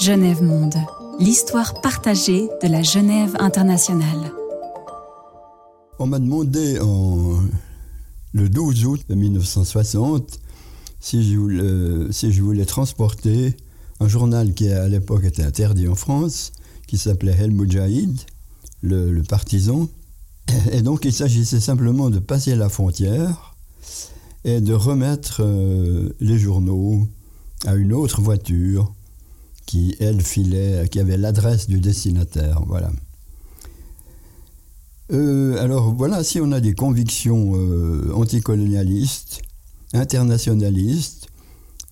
Genève Monde, l'histoire partagée de la Genève internationale. On m'a demandé en, le 12 août 1960 si je, voulais, si je voulais transporter un journal qui à l'époque était interdit en France, qui s'appelait Jaïd, le, le partisan. Et donc il s'agissait simplement de passer la frontière et de remettre euh, les journaux à une autre voiture qui, elle, filait, qui avait l'adresse du destinataire. Voilà. Euh, alors voilà, si on a des convictions euh, anticolonialistes, internationalistes,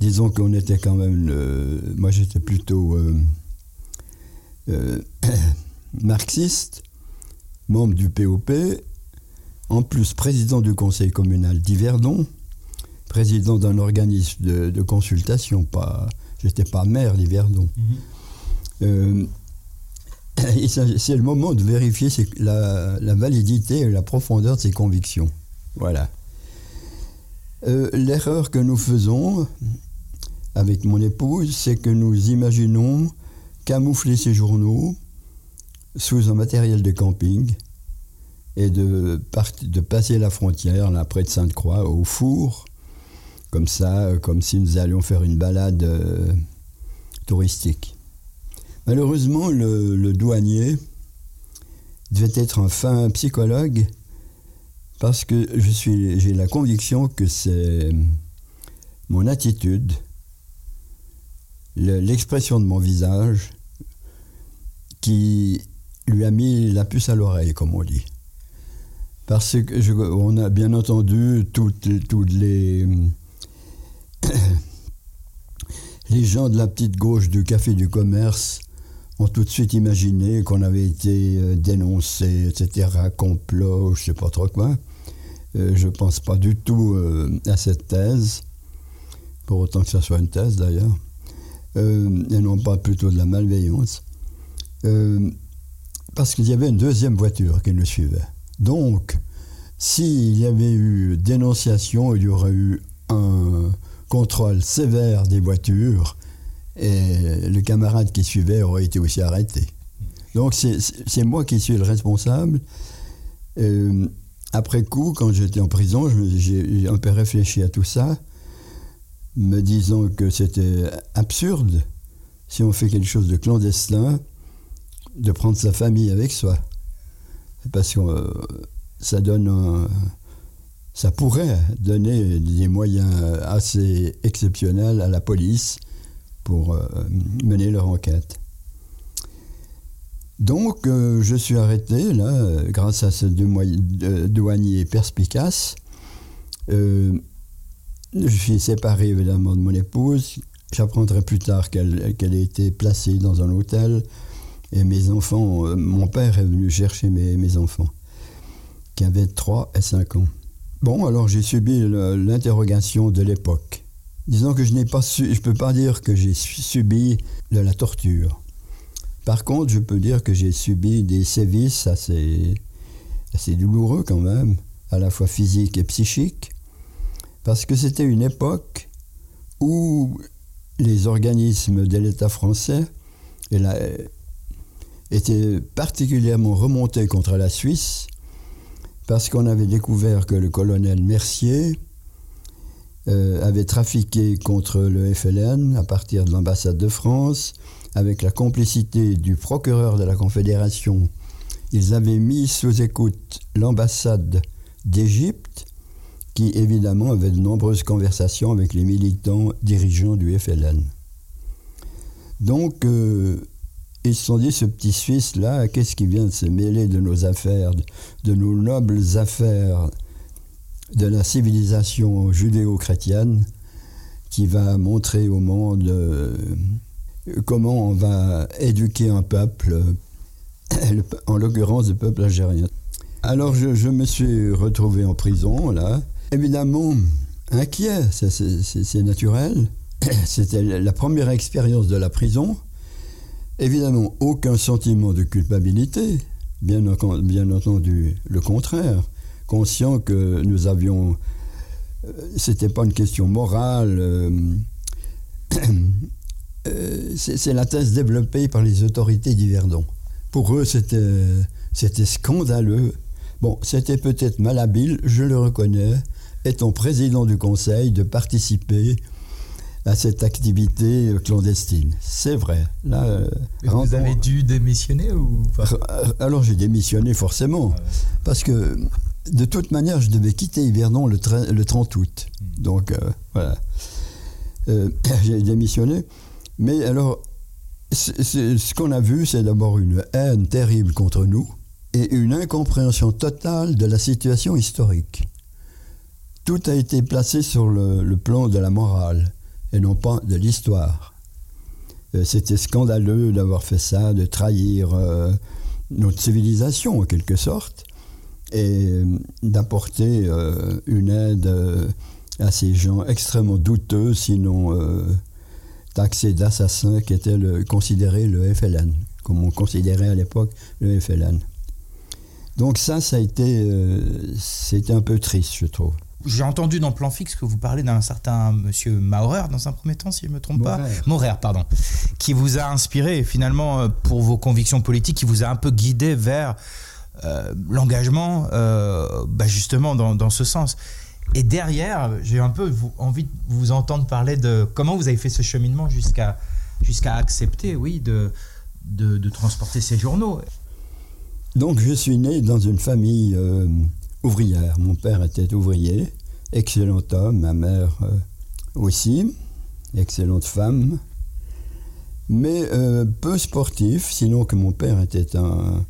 disons qu'on était quand même, moi j'étais plutôt marxiste, membre du POP, en plus président du conseil communal d'Yverdon, président d'un organisme de, consultation, pas, j'étais pas maire d'Yverdon. Mhm. Euh, c'est le moment de vérifier la, validité et la profondeur de ses convictions. Voilà. Euh, l'erreur que nous faisons avec mon épouse, c'est que nous imaginons camoufler ces journaux sous un matériel de camping et de, de passer la frontière, là, près de Sainte-Croix, au four, comme ça, euh, comme si nous allions faire une balade euh, touristique. Malheureusement, le, douanier devait être un fin psychologue parce que j'ai la conviction que c'est mon attitude, l'expression de mon visage qui lui a mis la puce à l'oreille, comme on dit. Parce que a bien entendu toutes les les gens de la petite gauche du Café du Commerce ont tout de suite imaginé qu'on avait été euh, dénoncé, etc., complot, je ne sais pas trop quoi. Euh, je ne pense pas du tout euh, à cette thèse, pour autant que ce soit une thèse d'ailleurs, et non pas plutôt de la malveillance, parce qu'il y avait une deuxième voiture qui nous suivait. Donc, s'il y avait eu dénonciation, il y aurait eu un, contrôle sévère des voitures et le camarade qui suivait aurait été aussi arrêté. Donc c'est moi qui suis le responsable. Euh, après coup, quand j'étais en prison, j'ai un peu réfléchi à tout ça, me disant que c'était absurde, si on fait quelque chose de clandestin, de prendre sa famille avec soi. Parce que euh, ça donne un, ça pourrait donner des moyens assez exceptionnels à la police pour euh, mener leur enquête. Donc, euh, je suis arrêté, là, grâce à ce douanier perspicace. Euh, je suis séparé, évidemment, de mon épouse. J'apprendrai plus tard qu'elle a été placée dans un hôtel. Et mes enfants, mon père est venu chercher mes, mes enfants, qui avaient 3 et 5 ans. Bon, alors j'ai subi l'interrogation de l'époque. Disons que je n'ai pas su, je peux pas dire que j'ai subi de la torture. Par contre, je peux dire que j'ai subi des sévices assez, assez douloureux quand même, à la fois physiques et psychiques, parce que c'était une époque où les organismes de l'État français étaient particulièrement remontés contre la Suisse parce qu'on avait découvert que le colonel Mercier euh, avait trafiqué contre le FLN à partir de l'ambassade de France, avec la complicité du procureur de la Confédération. Ils avaient mis sous écoute l'ambassade d'Égypte, qui évidemment avait de nombreuses conversations avec les militants dirigeants du FLN. Donc, euh, ils se sont dit, ce petit Suisse-là, qu'est-ce qui vient de se mêler de nos affaires, de nos nobles affaires de la civilisation judéo-chrétienne, qui va montrer au monde euh, comment on va éduquer un peuple, en l'occurrence le peuple algérien. Alors je, me suis retrouvé en prison, là. Évidemment, inquiet, c'est naturel. C'était la première expérience de la prison. Évidemment, aucun sentiment de culpabilité, bien, entendu le contraire, conscient que nous avions... Euh, c'était pas une question morale, euh, euh, c'est la thèse développée par les autorités d'Yverdon. Pour eux, c'était scandaleux. Bon, c'était peut-être malhabile, je le reconnais, étant président du conseil, de participer à cette activité clandestine. C'est vrai. Là, euh, vous avez dû démissionner ou pas? Alors j'ai démissionné forcément, parce que de toute manière, je devais quitter Yverdon le, le 30 août. Hmm. Donc euh, voilà. Euh, j'ai démissionné. Mais alors, ce qu'on a vu, c'est d'abord une haine terrible contre nous et une incompréhension totale de la situation historique. Tout a été placé sur le, plan de la morale et non pas de l'histoire. Euh, c'était scandaleux d'avoir fait ça, de trahir euh, notre civilisation en quelque sorte et euh, d'apporter une aide à ces gens extrêmement douteux, sinon taxés d'assassins qui étaient le, considérés le FLN, comme on considérait à l'époque le FLN. Donc ça, ça a été, c'était un peu triste, je trouve. J'ai entendu dans Plan Fixe que vous parlez d'un certain monsieur Maurer, dans un premier temps, si je ne me trompe pas. Maurer, pardon. Qui vous a inspiré, finalement, euh, pour vos convictions politiques, qui vous a un peu guidé vers euh, l'engagement, euh, bah, justement, dans, ce sens. Et derrière, j'ai un peu envie de vous entendre parler de comment vous avez fait ce cheminement jusqu'à jusqu'à accepter, oui, de, de, de, transporter ces journaux. Donc, je suis né dans une famille ouvrière. Mon père était ouvrier, excellent homme, ma mère euh, aussi, excellente femme, mais euh, peu sportif, sinon que mon père était un,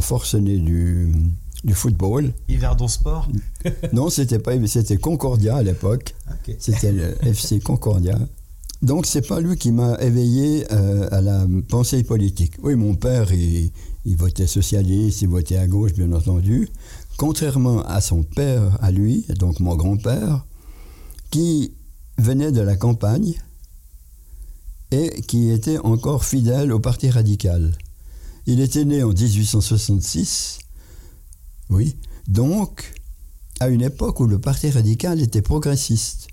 forcené du, du football. Yverdon Sport Non, c'était pas c'était Concordia à l'époque. C'était le FC Concordia. Donc c'est pas lui qui m'a éveillé euh, à la pensée politique. Oui, mon père, il, il, votait socialiste, il votait à gauche, bien entendu, contrairement à son père, à lui, donc mon grand-père, qui venait de la campagne et qui était encore fidèle au Parti radical. Il était né en 1866, oui, donc à une époque où le Parti radical était progressiste,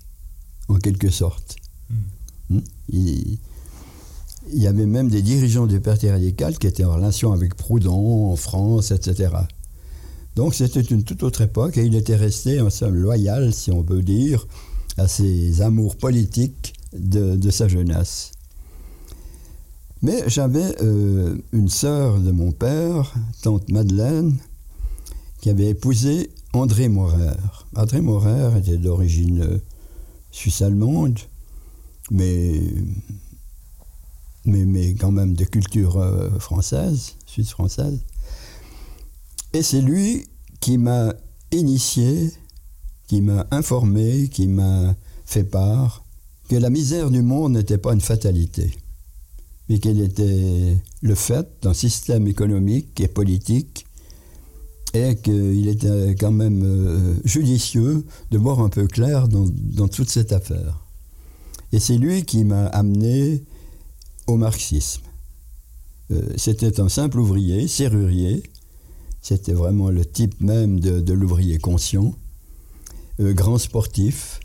en quelque sorte. Hmm. Hmm? Il, il, y avait même des dirigeants du Parti radical qui étaient en relation avec Proudhon en France, etc. Donc c'était une toute autre époque et il était resté un seul loyal, si on peut dire, à ses amours politiques de, sa jeunesse. Mais j'avais euh, une sœur de mon père, tante Madeleine, qui avait épousé André Morer. André Morer était d'origine euh, suisse-allemande, mais, quand même de culture euh, française, suisse-française. Et c'est lui qui m'a initié, qui m'a informé, qui m'a fait part que la misère du monde n'était pas une fatalité, mais qu'elle était le fait d'un système économique et politique et qu'il était quand même euh, judicieux de voir un peu clair dans, toute cette affaire. Et c'est lui qui m'a amené au marxisme. Euh, c'était un simple ouvrier, serrurier, c'était vraiment le type même de, l'ouvrier conscient. Euh, grand sportif,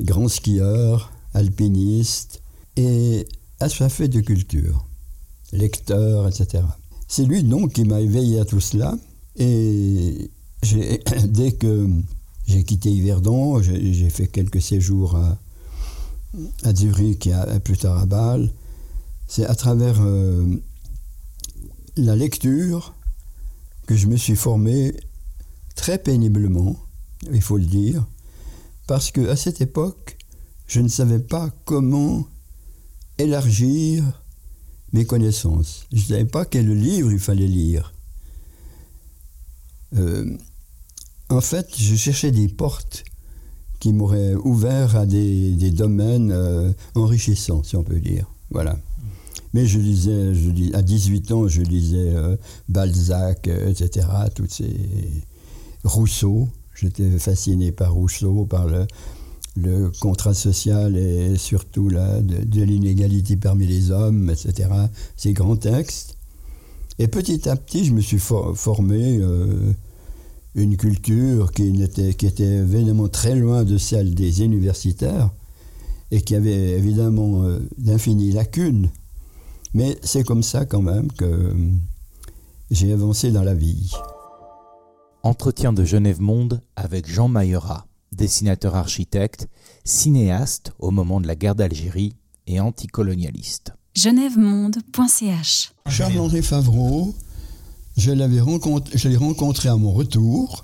grand skieur, alpiniste et assoiffé de culture, lecteur, etc. C'est lui donc qui m'a éveillé à tout cela. Et dès que j'ai quitté Yverdon, j'ai fait quelques séjours à, à Zurich et plus tard à Bâle. C'est à travers euh, la lecture que je me suis formé très péniblement, il faut le dire, parce que à cette époque, je ne savais pas comment élargir mes connaissances. Je ne savais pas quel livre il fallait lire. Euh, en fait, je cherchais des portes qui m'auraient ouvert à des, domaines euh, enrichissants, si on peut dire. Voilà. Mais je lisais, je à 18 ans, je lisais euh, Balzac, euh, etc., toutes ces Rousseau. J'étais fasciné par Rousseau, par le, le contrat social et surtout là, de, l'inégalité parmi les hommes, etc. Ces grands textes. Et petit à petit, je me suis formé euh, une culture qui, était, qui évidemment très loin de celle des universitaires, et qui avait évidemment d'infinies lacunes. Mais c'est comme ça quand même que j'ai avancé dans la vie. Entretien de Genève Monde avec Jean Mayera, dessinateur architecte, cinéaste au moment de la guerre d'Algérie et anticolonialiste. genèvemonde.ch Charles-André Favreau, je l'avais rencontré, je l'ai rencontré à mon retour,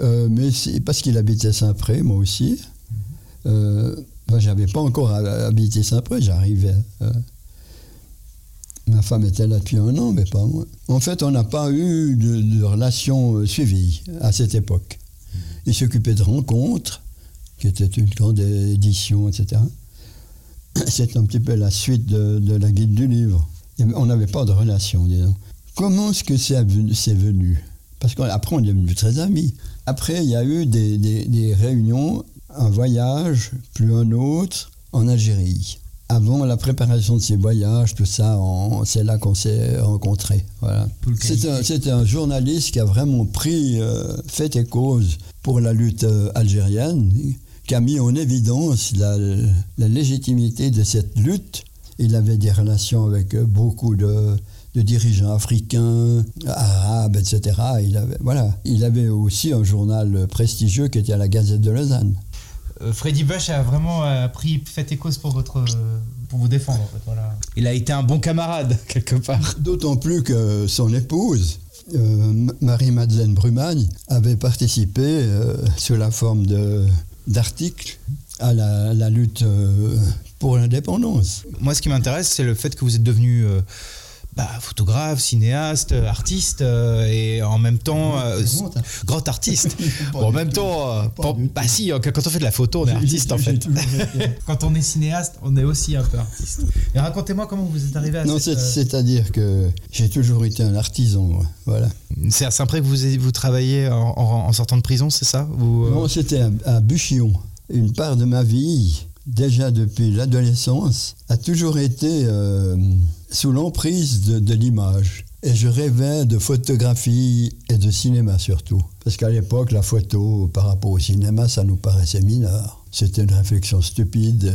euh, mais c'est parce qu'il habitait Saint-Pré, moi aussi. Euh, ben, j'avais pas encore habité Saint-Pré, j'arrivais. Euh, Ma femme était là depuis un an, mais pas moi. En fait, on n'a pas eu de, relation euh, suivie à cette époque. Il s'occupait de rencontres, qui était une grande édition, etc. C'est un petit peu la suite de, la guide du livre. On n'avait pas de relation, disons. Comment est-ce que c'est venu? Parce qu'après, on est devenus très amis. Après, il y a eu des, des réunions, un voyage, plus un autre, en Algérie avant la préparation de ces voyages, tout ça, c'est là qu'on s'est rencontrés. Voilà. C'était un, journaliste qui a vraiment pris euh, fait et cause pour la lutte euh, algérienne, qui a mis en évidence la, légitimité de cette lutte. Il avait des relations avec euh, beaucoup de, dirigeants africains, arabes, etc. Il avait, voilà. il avait aussi un journal prestigieux qui était à la Gazette de Lausanne. Euh, Freddy Bush a vraiment euh, pris fait et cause pour votre pour vous défendre Il a été un bon camarade quelque part. D'autant plus que son épouse euh, Marie-Madeleine Brumagne avait participé sous la forme de d'articles à la, lutte pour l'indépendance. Moi, ce qui m'intéresse, c'est le fait que vous êtes devenu bah, photographe, cinéaste, artiste euh, et en même temps euh, grand artiste. en même temps, euh, bah si, quand on fait de la photo, on est artiste en fait. quand on est cinéaste, on est aussi un peu artiste. Et racontez-moi comment vous êtes arrivé à non, c'est-à-dire que j'ai toujours été un artisan, voilà. C'est à Saint-Pré que vous, vous travaillez en, sortant de prison, c'est ça? Non, c'était à, à Buchillon. Une part de ma vie déjà depuis l'adolescence, a toujours été euh, sous l'emprise de, l'image. Et je rêvais de photographie et de cinéma surtout. Parce qu'à l'époque, la photo par rapport au cinéma, ça nous paraissait mineur. C'était une réflexion stupide.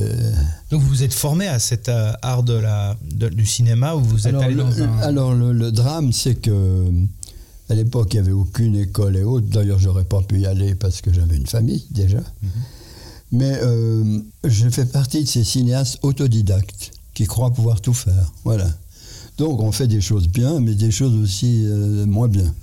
Donc vous vous êtes formé à cet euh, art de la, du cinéma ou vous êtes alors, allé dans le, un... Alors le, drame, c'est que à l'époque, il n'y avait aucune école et autres. D'ailleurs, j'aurais pas pu y aller parce que j'avais une famille déjà. Mhm. Mais euh, je fais partie de ces cinéastes autodidactes qui croient pouvoir tout faire. Voilà. Donc on fait des choses bien, mais des choses aussi euh, moins bien.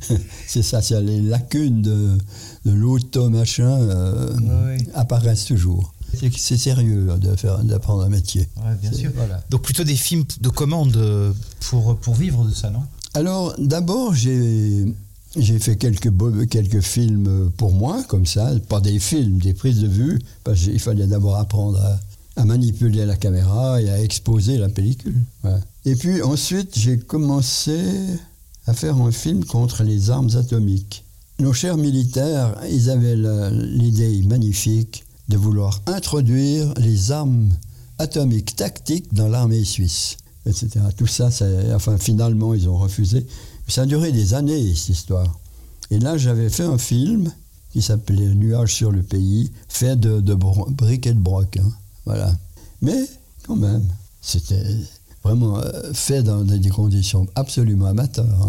c'est ça, c'est les lacunes de, de l'auto-machin euh, apparaissent toujours. C'est sérieux d'apprendre un métier. bien sûr. Donc plutôt des films de commande pour, pour vivre de ça, non? Alors d'abord, j'ai j'ai fait quelques, quelques films pour moi, comme ça, pas des films, des prises de vue, parce qu'il fallait d'abord apprendre à, manipuler la caméra et à exposer la pellicule. Et puis ensuite, j'ai commencé à faire un film contre les armes atomiques. Nos chers militaires, ils avaient l'idée magnifique de vouloir introduire les armes atomiques tactiques dans l'armée suisse, etc. Tout ça, enfin, finalement, ils ont refusé. Ça a duré des années, cette histoire. Et là, j'avais fait un film qui s'appelait Nuages sur le pays, fait de, de briques et de broc. Hein. Voilà. Mais, quand même, c'était vraiment euh, fait dans des conditions absolument amateurs.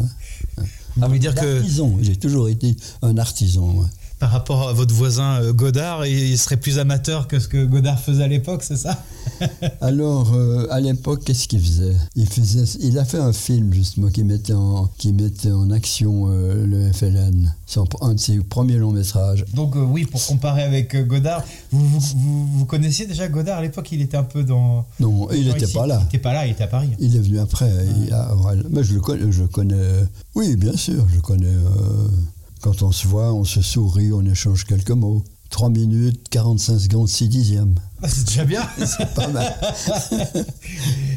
Hein. Ah, dire que... J'ai toujours été un artisan par rapport à votre voisin euh, Godard, il serait plus amateur que ce que Godard faisait à l'époque, c'est ça? Alors, euh, à l'époque, qu'est-ce qu'il faisait? Il, faisait il a fait un film, justement, qui mettait en, qui mettait en action euh, le FLN, son, un de ses premiers longs métrages. Donc, oui, pour comparer avec Godard, vous, vous, vous, connaissiez déjà Godard à l'époque? Il était un peu dans. Non, il n'était pas là. Il n'était pas là, il était à Paris. Il est venu après. mais je le connais, je connais. Oui, bien sûr, je connais. Quand on se voit, on se sourit, on échange quelques mots. 3 minutes, 45 secondes, 6 dixièmes. Ah, c'est déjà bien. c'est pas mal.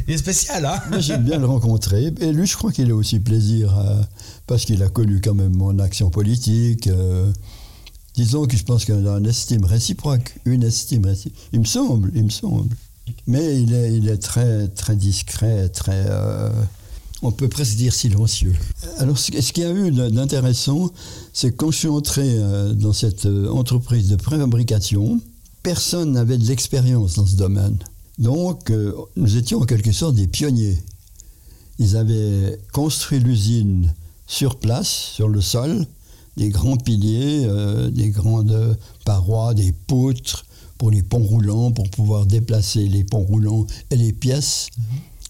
il est spécial, hein J'aime bien le rencontrer. Et lui, je crois qu'il a aussi plaisir, parce qu'il a connu quand même mon action politique. Euh, disons que je pense qu'il a une estime réciproque. Une estime réciproque. Il me semble, il me semble. Mais il est, il est très, très discret, très... Euh, on peut presque dire silencieux. Alors, ce qu'il y a eu d'intéressant, c'est quand je suis entré euh, dans cette euh, entreprise de préfabrication, personne n'avait de l'expérience dans ce domaine. Donc, euh, nous étions en quelque sorte des pionniers. Ils avaient construit l'usine sur place, sur le sol, des grands piliers, euh, des grandes parois, des poutres pour les ponts roulants, pour pouvoir déplacer les ponts roulants et les pièces. Mhm.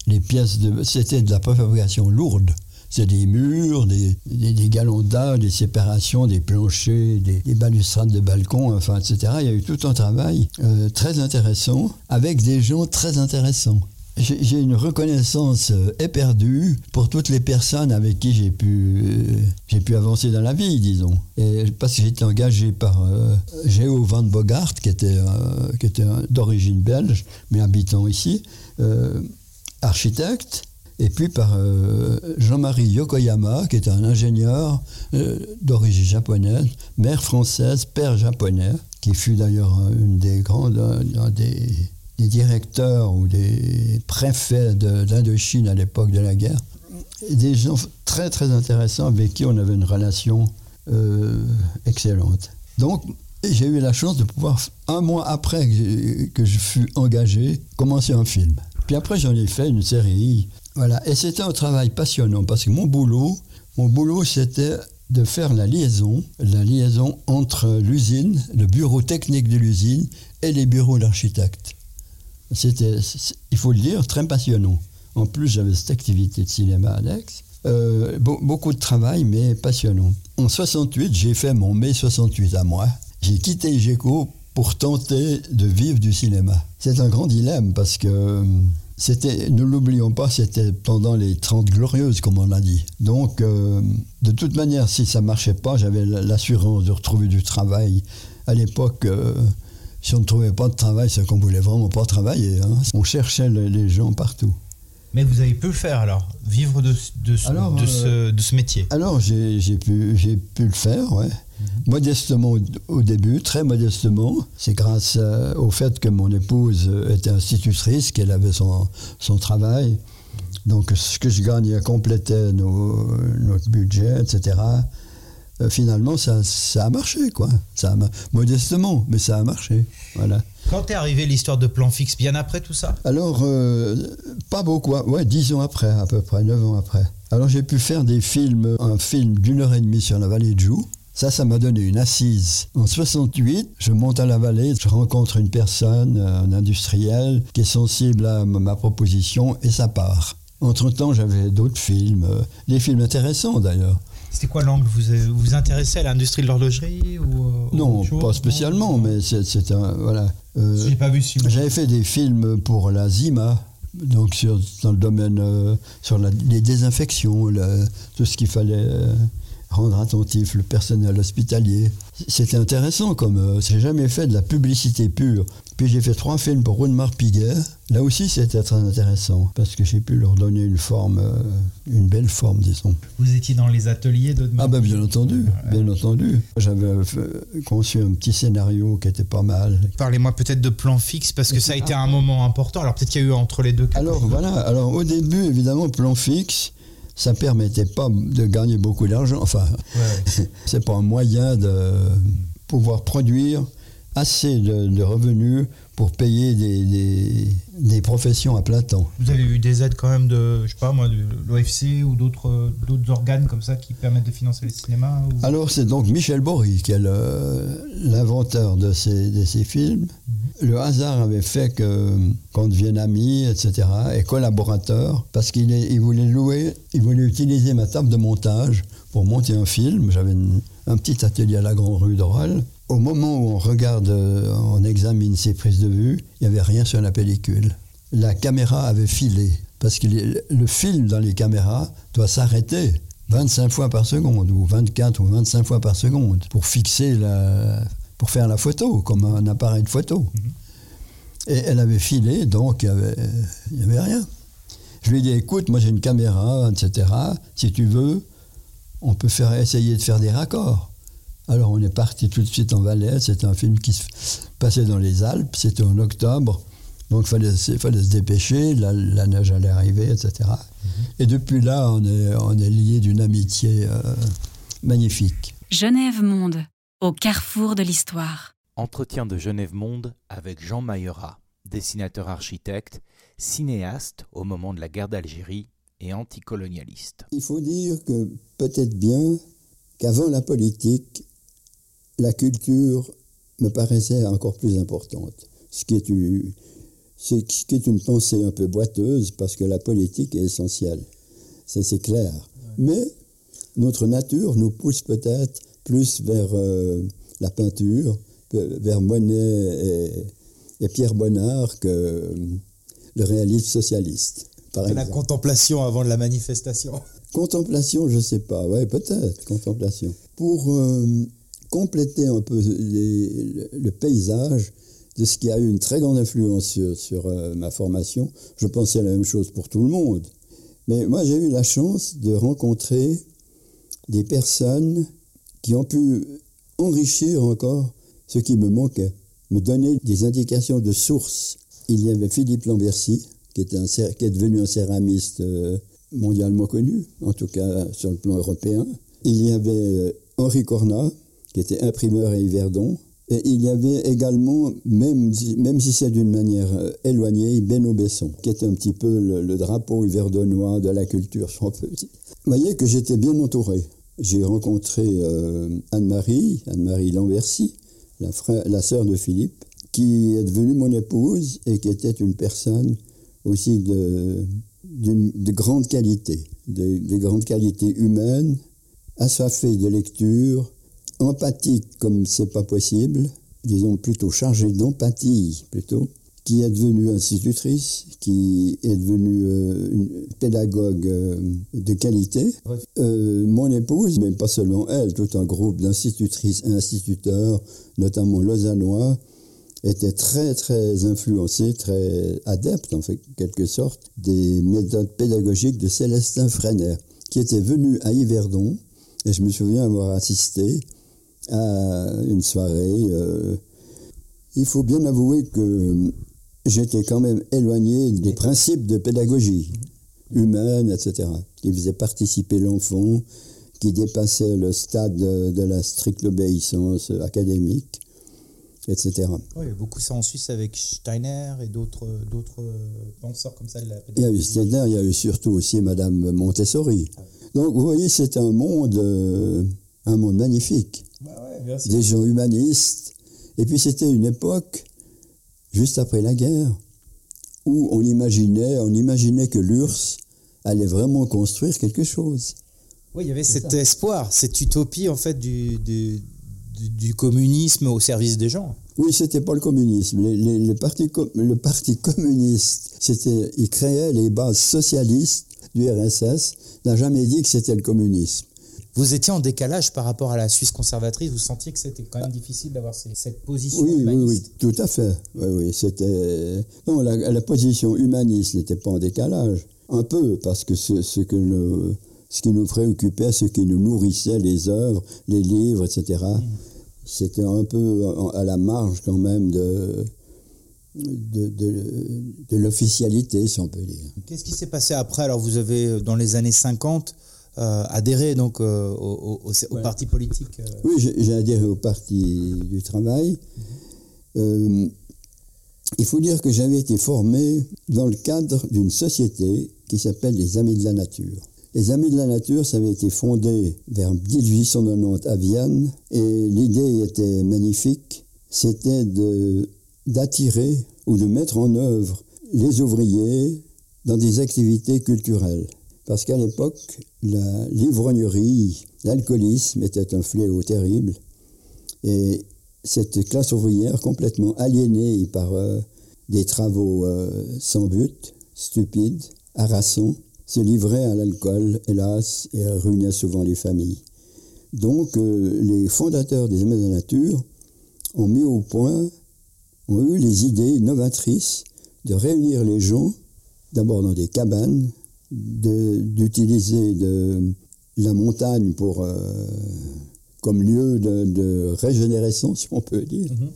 Les pièces, de, c'était de la préfabrication lourde. C'est des murs, des, des, galons d'âge, des séparations, des planchers, des, balustrades de balcons, enfin, etc. Il y a eu tout un travail euh, très intéressant avec des gens très intéressants j'ai une reconnaissance euh, éperdue pour toutes les personnes avec qui j'ai pu, euh, pu avancer dans la vie, disons. Et parce que j'étais engagé par euh, Géo Van Bogart, qui était, qui était d'origine belge, mais habitant ici, architecte, et puis par Jean-Marie Yokoyama, qui était un ingénieur d'origine japonaise, mère française, père japonais, qui fut d'ailleurs une des grandes, un des des directeurs ou des préfets d'Indochine à l'époque de la guerre. Des gens très très intéressants avec qui on avait une relation euh, excellente. Donc j'ai eu la chance de pouvoir, un mois après que, je fus engagé, commencer un film. Puis après j'en ai fait une série. Voilà. Et c'était un travail passionnant parce que mon boulot, mon boulot c'était de faire la liaison, la liaison entre l'usine, le bureau technique de l'usine et les bureaux d'architectes. C'était, il faut le dire, très passionnant. En plus, j'avais cette activité de cinéma à euh, beaucoup de travail, mais passionnant. En 68, j'ai fait mon mai 68 à moi. J'ai quitté GECO pour tenter de vivre du cinéma. C'est un grand dilemme parce que euh, c'était, ne l'oublions pas, c'était pendant les 30 glorieuses, comme on l'a dit. Donc, euh, de toute manière, si ça marchait pas, j'avais l'assurance de retrouver du travail. À l'époque, si on ne trouvait pas de travail, c'est qu'on voulait vraiment pas travailler. Hein. On cherchait les gens partout. Mais vous avez pu le faire alors, vivre de, de, euh, ce, métier? Alors j'ai pu, pu le faire, ouais. Modestement au, début, très modestement. C'est grâce euh, au fait que mon épouse était institutrice, qu'elle avait son, son travail. Donc ce que je gagnais complétait notre budget, etc. Euh, finalement, ça, ça, a marché, quoi. Ça modestement, mais ça a marché. Voilà. Quand est arrivée l'histoire de plan fixe? Bien après tout ça? Alors, euh, pas beaucoup, ouais, dix ans après, à peu près, neuf ans après. Alors, j'ai pu faire des films, un film d'une heure et demie sur la vallée de Joux. Ça, ça m'a donné une assise. En 68, je monte à la vallée, je rencontre une personne, un industriel, qui est sensible à ma proposition et ça part. Entre-temps, j'avais d'autres films, euh, des films intéressants d'ailleurs. C'était quoi l'angle? Vous vous intéressez à l'industrie de l'horlogerie ou euh, Non, pas spécialement, mais c'est un voilà. Euh, pas vu. J'avais fait des films pour la Zima, donc sur, dans le domaine euh, sur les désinfections, tout ce qu'il fallait rendre attentif le personnel hospitalier. C'était intéressant comme j'ai jamais fait de la publicité pure. Puis j'ai fait trois films pour Runmar Piguet. Là aussi, c'était très intéressant parce que j'ai pu leur donner une forme, euh, une belle forme, disons. Vous étiez dans les ateliers de Ah ben bien entendu, bien entendu. J'avais euh, conçu un petit scénario qui était pas mal. Parlez-moi peut-être de plan fixe parce que ça a été un moment important. Alors peut-être qu'il y a eu entre les deux. Alors voilà. Alors au début, évidemment, plan fixe ça permettait pas de gagner beaucoup d'argent. Enfin, c'est pas un moyen de pouvoir produire assez de, revenus pour payer des, des, professions à plein temps. Vous avez eu des aides quand même de, je sais pas moi, de l'OFC ou d'autres organes comme ça qui permettent de financer le cinéma Alors c'est donc Michel Bory qui est l'inventeur de ces, de ces films. Mhm. Le hasard avait fait qu'on devienne amis, etc., et collaborateurs, parce qu'il il voulait louer, il voulait utiliser ma table de montage pour monter un film. J'avais un petit atelier à la Grande Rue d'Oral au moment où on regarde, euh, on examine ces prises de vue, il n'y avait rien sur la pellicule. La caméra avait filé, parce que le film dans les caméras doit s'arrêter 25 fois par seconde, ou 24 ou 25 fois par seconde, pour fixer la, pour faire la photo, comme un appareil de photo. Et elle avait filé, donc il n'y avait, avait rien. Je lui ai dit, écoute, moi j'ai une caméra, etc. Si tu veux, on peut faire, essayer de faire des raccords. Alors on est parti tout de suite en Valais. C'était un film qui se passait dans les Alpes. C'était en octobre. Donc il fallait, fallait, se dépêcher. La, neige allait arriver, etc. Mhm. Et depuis là, on est, on est liés d'une amitié euh, magnifique. Genève Monde, au carrefour de l'histoire. Entretien de Genève Monde avec Jean Mayera, dessinateur architecte, cinéaste au moment de la guerre d'Algérie et anticolonialiste. Il faut dire que peut-être bien qu'avant la politique, la culture me paraissait encore plus importante. Ce qui est une, ce qui est une pensée un peu boiteuse parce que la politique est essentielle. Ça, c'est clair. Mais notre nature nous pousse peut-être plus vers euh, la peinture, vers Monet et, Pierre Bonnard que le réalisme socialiste. Par la contemplation avant la manifestation. Contemplation, je ne sais pas, ouais, peut-être, contemplation. Pour euh, compléter un peu le, paysage de ce qui a eu une très grande influence sur, euh, ma formation, je pensais la même chose pour tout le monde. Mais moi, j'ai eu la chance de rencontrer des personnes qui ont pu enrichir encore ce qui me manquait, me donner des indications de source. Il y avait Philippe Lambercy, qui, est devenu un céramiste euh, mondialement connu, en tout cas sur le plan européen. Il y avait euh, Henri Cornat, qui était imprimeur à Yverdon. Et il y avait également, même, même si c'est d'une manière euh, éloignée, Benoît Besson, qui était un petit peu le, drapeau yverdonnois de la culture, si. Vous voyez que j'étais bien entouré. J'ai rencontré Anne-Marie, Anne-Marie Lambercy, la, la sœur de Philippe, qui est devenue mon épouse et qui était une personne aussi de, de grande qualité, de, de grande qualité humaine, assoiffée de lecture, empathique comme c'est pas possible, disons plutôt chargée d'empathie plutôt, qui est devenue institutrice, qui est devenue euh, une pédagogue euh, de qualité. Euh, mon épouse, mais pas seulement elle, tout un groupe d'institutrices et instituteurs, notamment lausannois, était très très influencé, très adepte en fait, quelque sorte, des méthodes pédagogiques de Célestin Freinet, qui était venu à Yverdon, et je me souviens avoir assisté à une soirée. il faut bien avouer que j'étais quand même éloigné des principes de pédagogie humaine, etc., qui faisait participer l'enfant, qui dépassait le stade de, la stricte obéissance académique, etc. Oui, beaucoup ça en Suisse avec Steiner et d'autres penseurs comme ça. De la il y a eu Steiner, il y a eu surtout aussi Madame Montessori. Donc vous voyez, c'est un monde, euh, un monde magnifique. Des gens humanistes. Et puis c'était une époque juste après la guerre, où on imaginait, on imaginait que l'URSS allait vraiment construire quelque chose. Oui, il y avait cet espoir, cette utopie en fait du, du, du, communisme au service des gens. Oui, c'était pas le communisme. le, parti, le parti communiste, c'était, il créait les bases socialistes du RSS, n'a jamais dit que c'était le communisme. Vous étiez en décalage par rapport à la Suisse conservatrice. Vous sentiez que c'était quand même difficile d'avoir cette position oui, humaniste. Oui, oui, tout à fait. Oui, oui, c'était. Non, la, position humaniste n'était pas en décalage. Un peu, parce que ce, ce que ce qui nous préoccupait, ce qui nous nourrissait, les œuvres, les livres, etc. Mm. C'était un peu à la marge quand même de, de, de, de l'officialité, si on peut dire. Qu'est-ce qui s'est passé après? Alors, vous avez, dans les années 50, euh, adhéré donc euh, au, parti politique euh. Oui, j'ai adhéré au parti du travail. il faut dire que j'avais été formé dans le cadre d'une société qui s'appelle les Amis de la Nature. Les Amis de la Nature, ça avait été fondé vers 1890 à Vienne et l'idée était magnifique. C'était d'attirer ou de mettre en œuvre les ouvriers dans des activités culturelles. Parce qu'à l'époque, l'ivrognerie, l'alcoolisme était un fléau terrible. Et cette classe ouvrière complètement aliénée par euh, des travaux euh, sans but, stupides, harassants, se livrait à l'alcool, hélas, et ruinait souvent les familles. Donc, euh, les fondateurs des Amis de la Nature ont mis au point, ont eu les idées novatrices de réunir les gens, d'abord dans des cabanes, d'utiliser de, la montagne pour, euh, comme lieu de, régénération, si on peut dire. Mhm.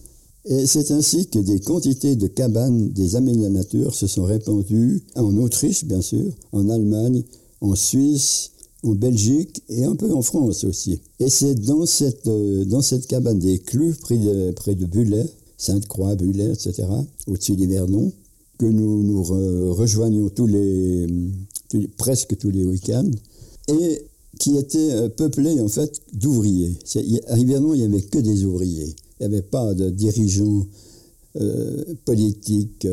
Et c'est ainsi que des quantités de cabanes des amis de la nature se sont répandues en Autriche, bien sûr, en Allemagne, en Suisse, en Belgique et un peu en France aussi. Et c'est dans cette, euh, dans cette cabane des Clus, près de, près de Bulet, Sainte-Croix, Bulet, etc., au-dessus d'Yverdon, que nous nous rejoignions tous les, presque tous les week-ends, et qui était euh, peuplé en fait d'ouvriers. À Yverdon, il n'y avait que des ouvriers. Il n'y avait pas de dirigeants euh, politiques,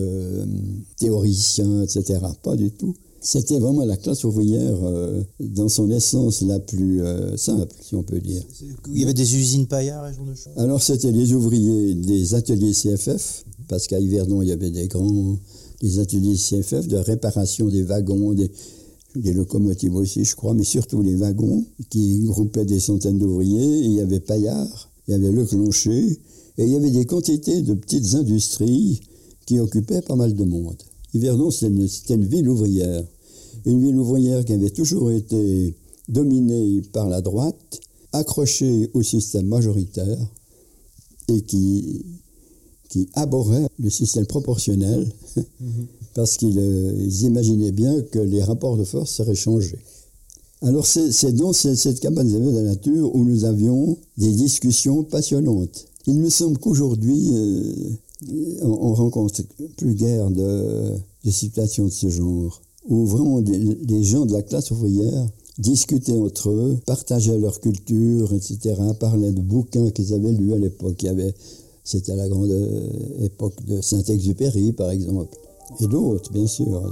théoriciens, etc. Pas du tout. C'était vraiment la classe ouvrière euh, dans son essence la plus euh, simple, si on peut dire. Il y avait des usines paillards et de choses? Alors c'était les ouvriers des ateliers CFF, parce qu'à Yverdon il y avait des grands des ateliers CFF de réparation des wagons, des, locomotives aussi je crois, mais surtout les wagons qui groupaient des centaines d'ouvriers. Il y avait Paillard, il y avait Le Clocher, et il y avait des quantités de petites industries qui occupaient pas mal de monde. Yverdon, c'était une, ville ouvrière. Une ville ouvrière qui avait toujours été dominée par la droite, accrochée au système majoritaire et qui, qui abhorrait le système proportionnel parce qu'ils euh, imaginaient bien que les rapports de force seraient changés. Alors c'est dans cette cabane de la nature où nous avions des discussions passionnantes. Il me semble qu'aujourd'hui, euh, on, rencontre plus guère de, situations de ce genre, où vraiment les, gens de la classe ouvrière discutaient entre eux, partageaient leur culture, etc., parlaient de bouquins qu'ils avaient lus à l'époque. C'était la grande époque de Saint-Exupéry, par exemple, et d'autres, bien sûr,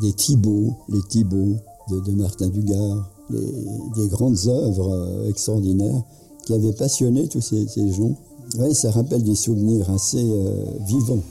des Thibauts, les Thibauts de, Martin Dugard, des grandes œuvres euh, extraordinaires qui avaient passionné tous ces gens. Ça rappelle des souvenirs assez euh, vivants.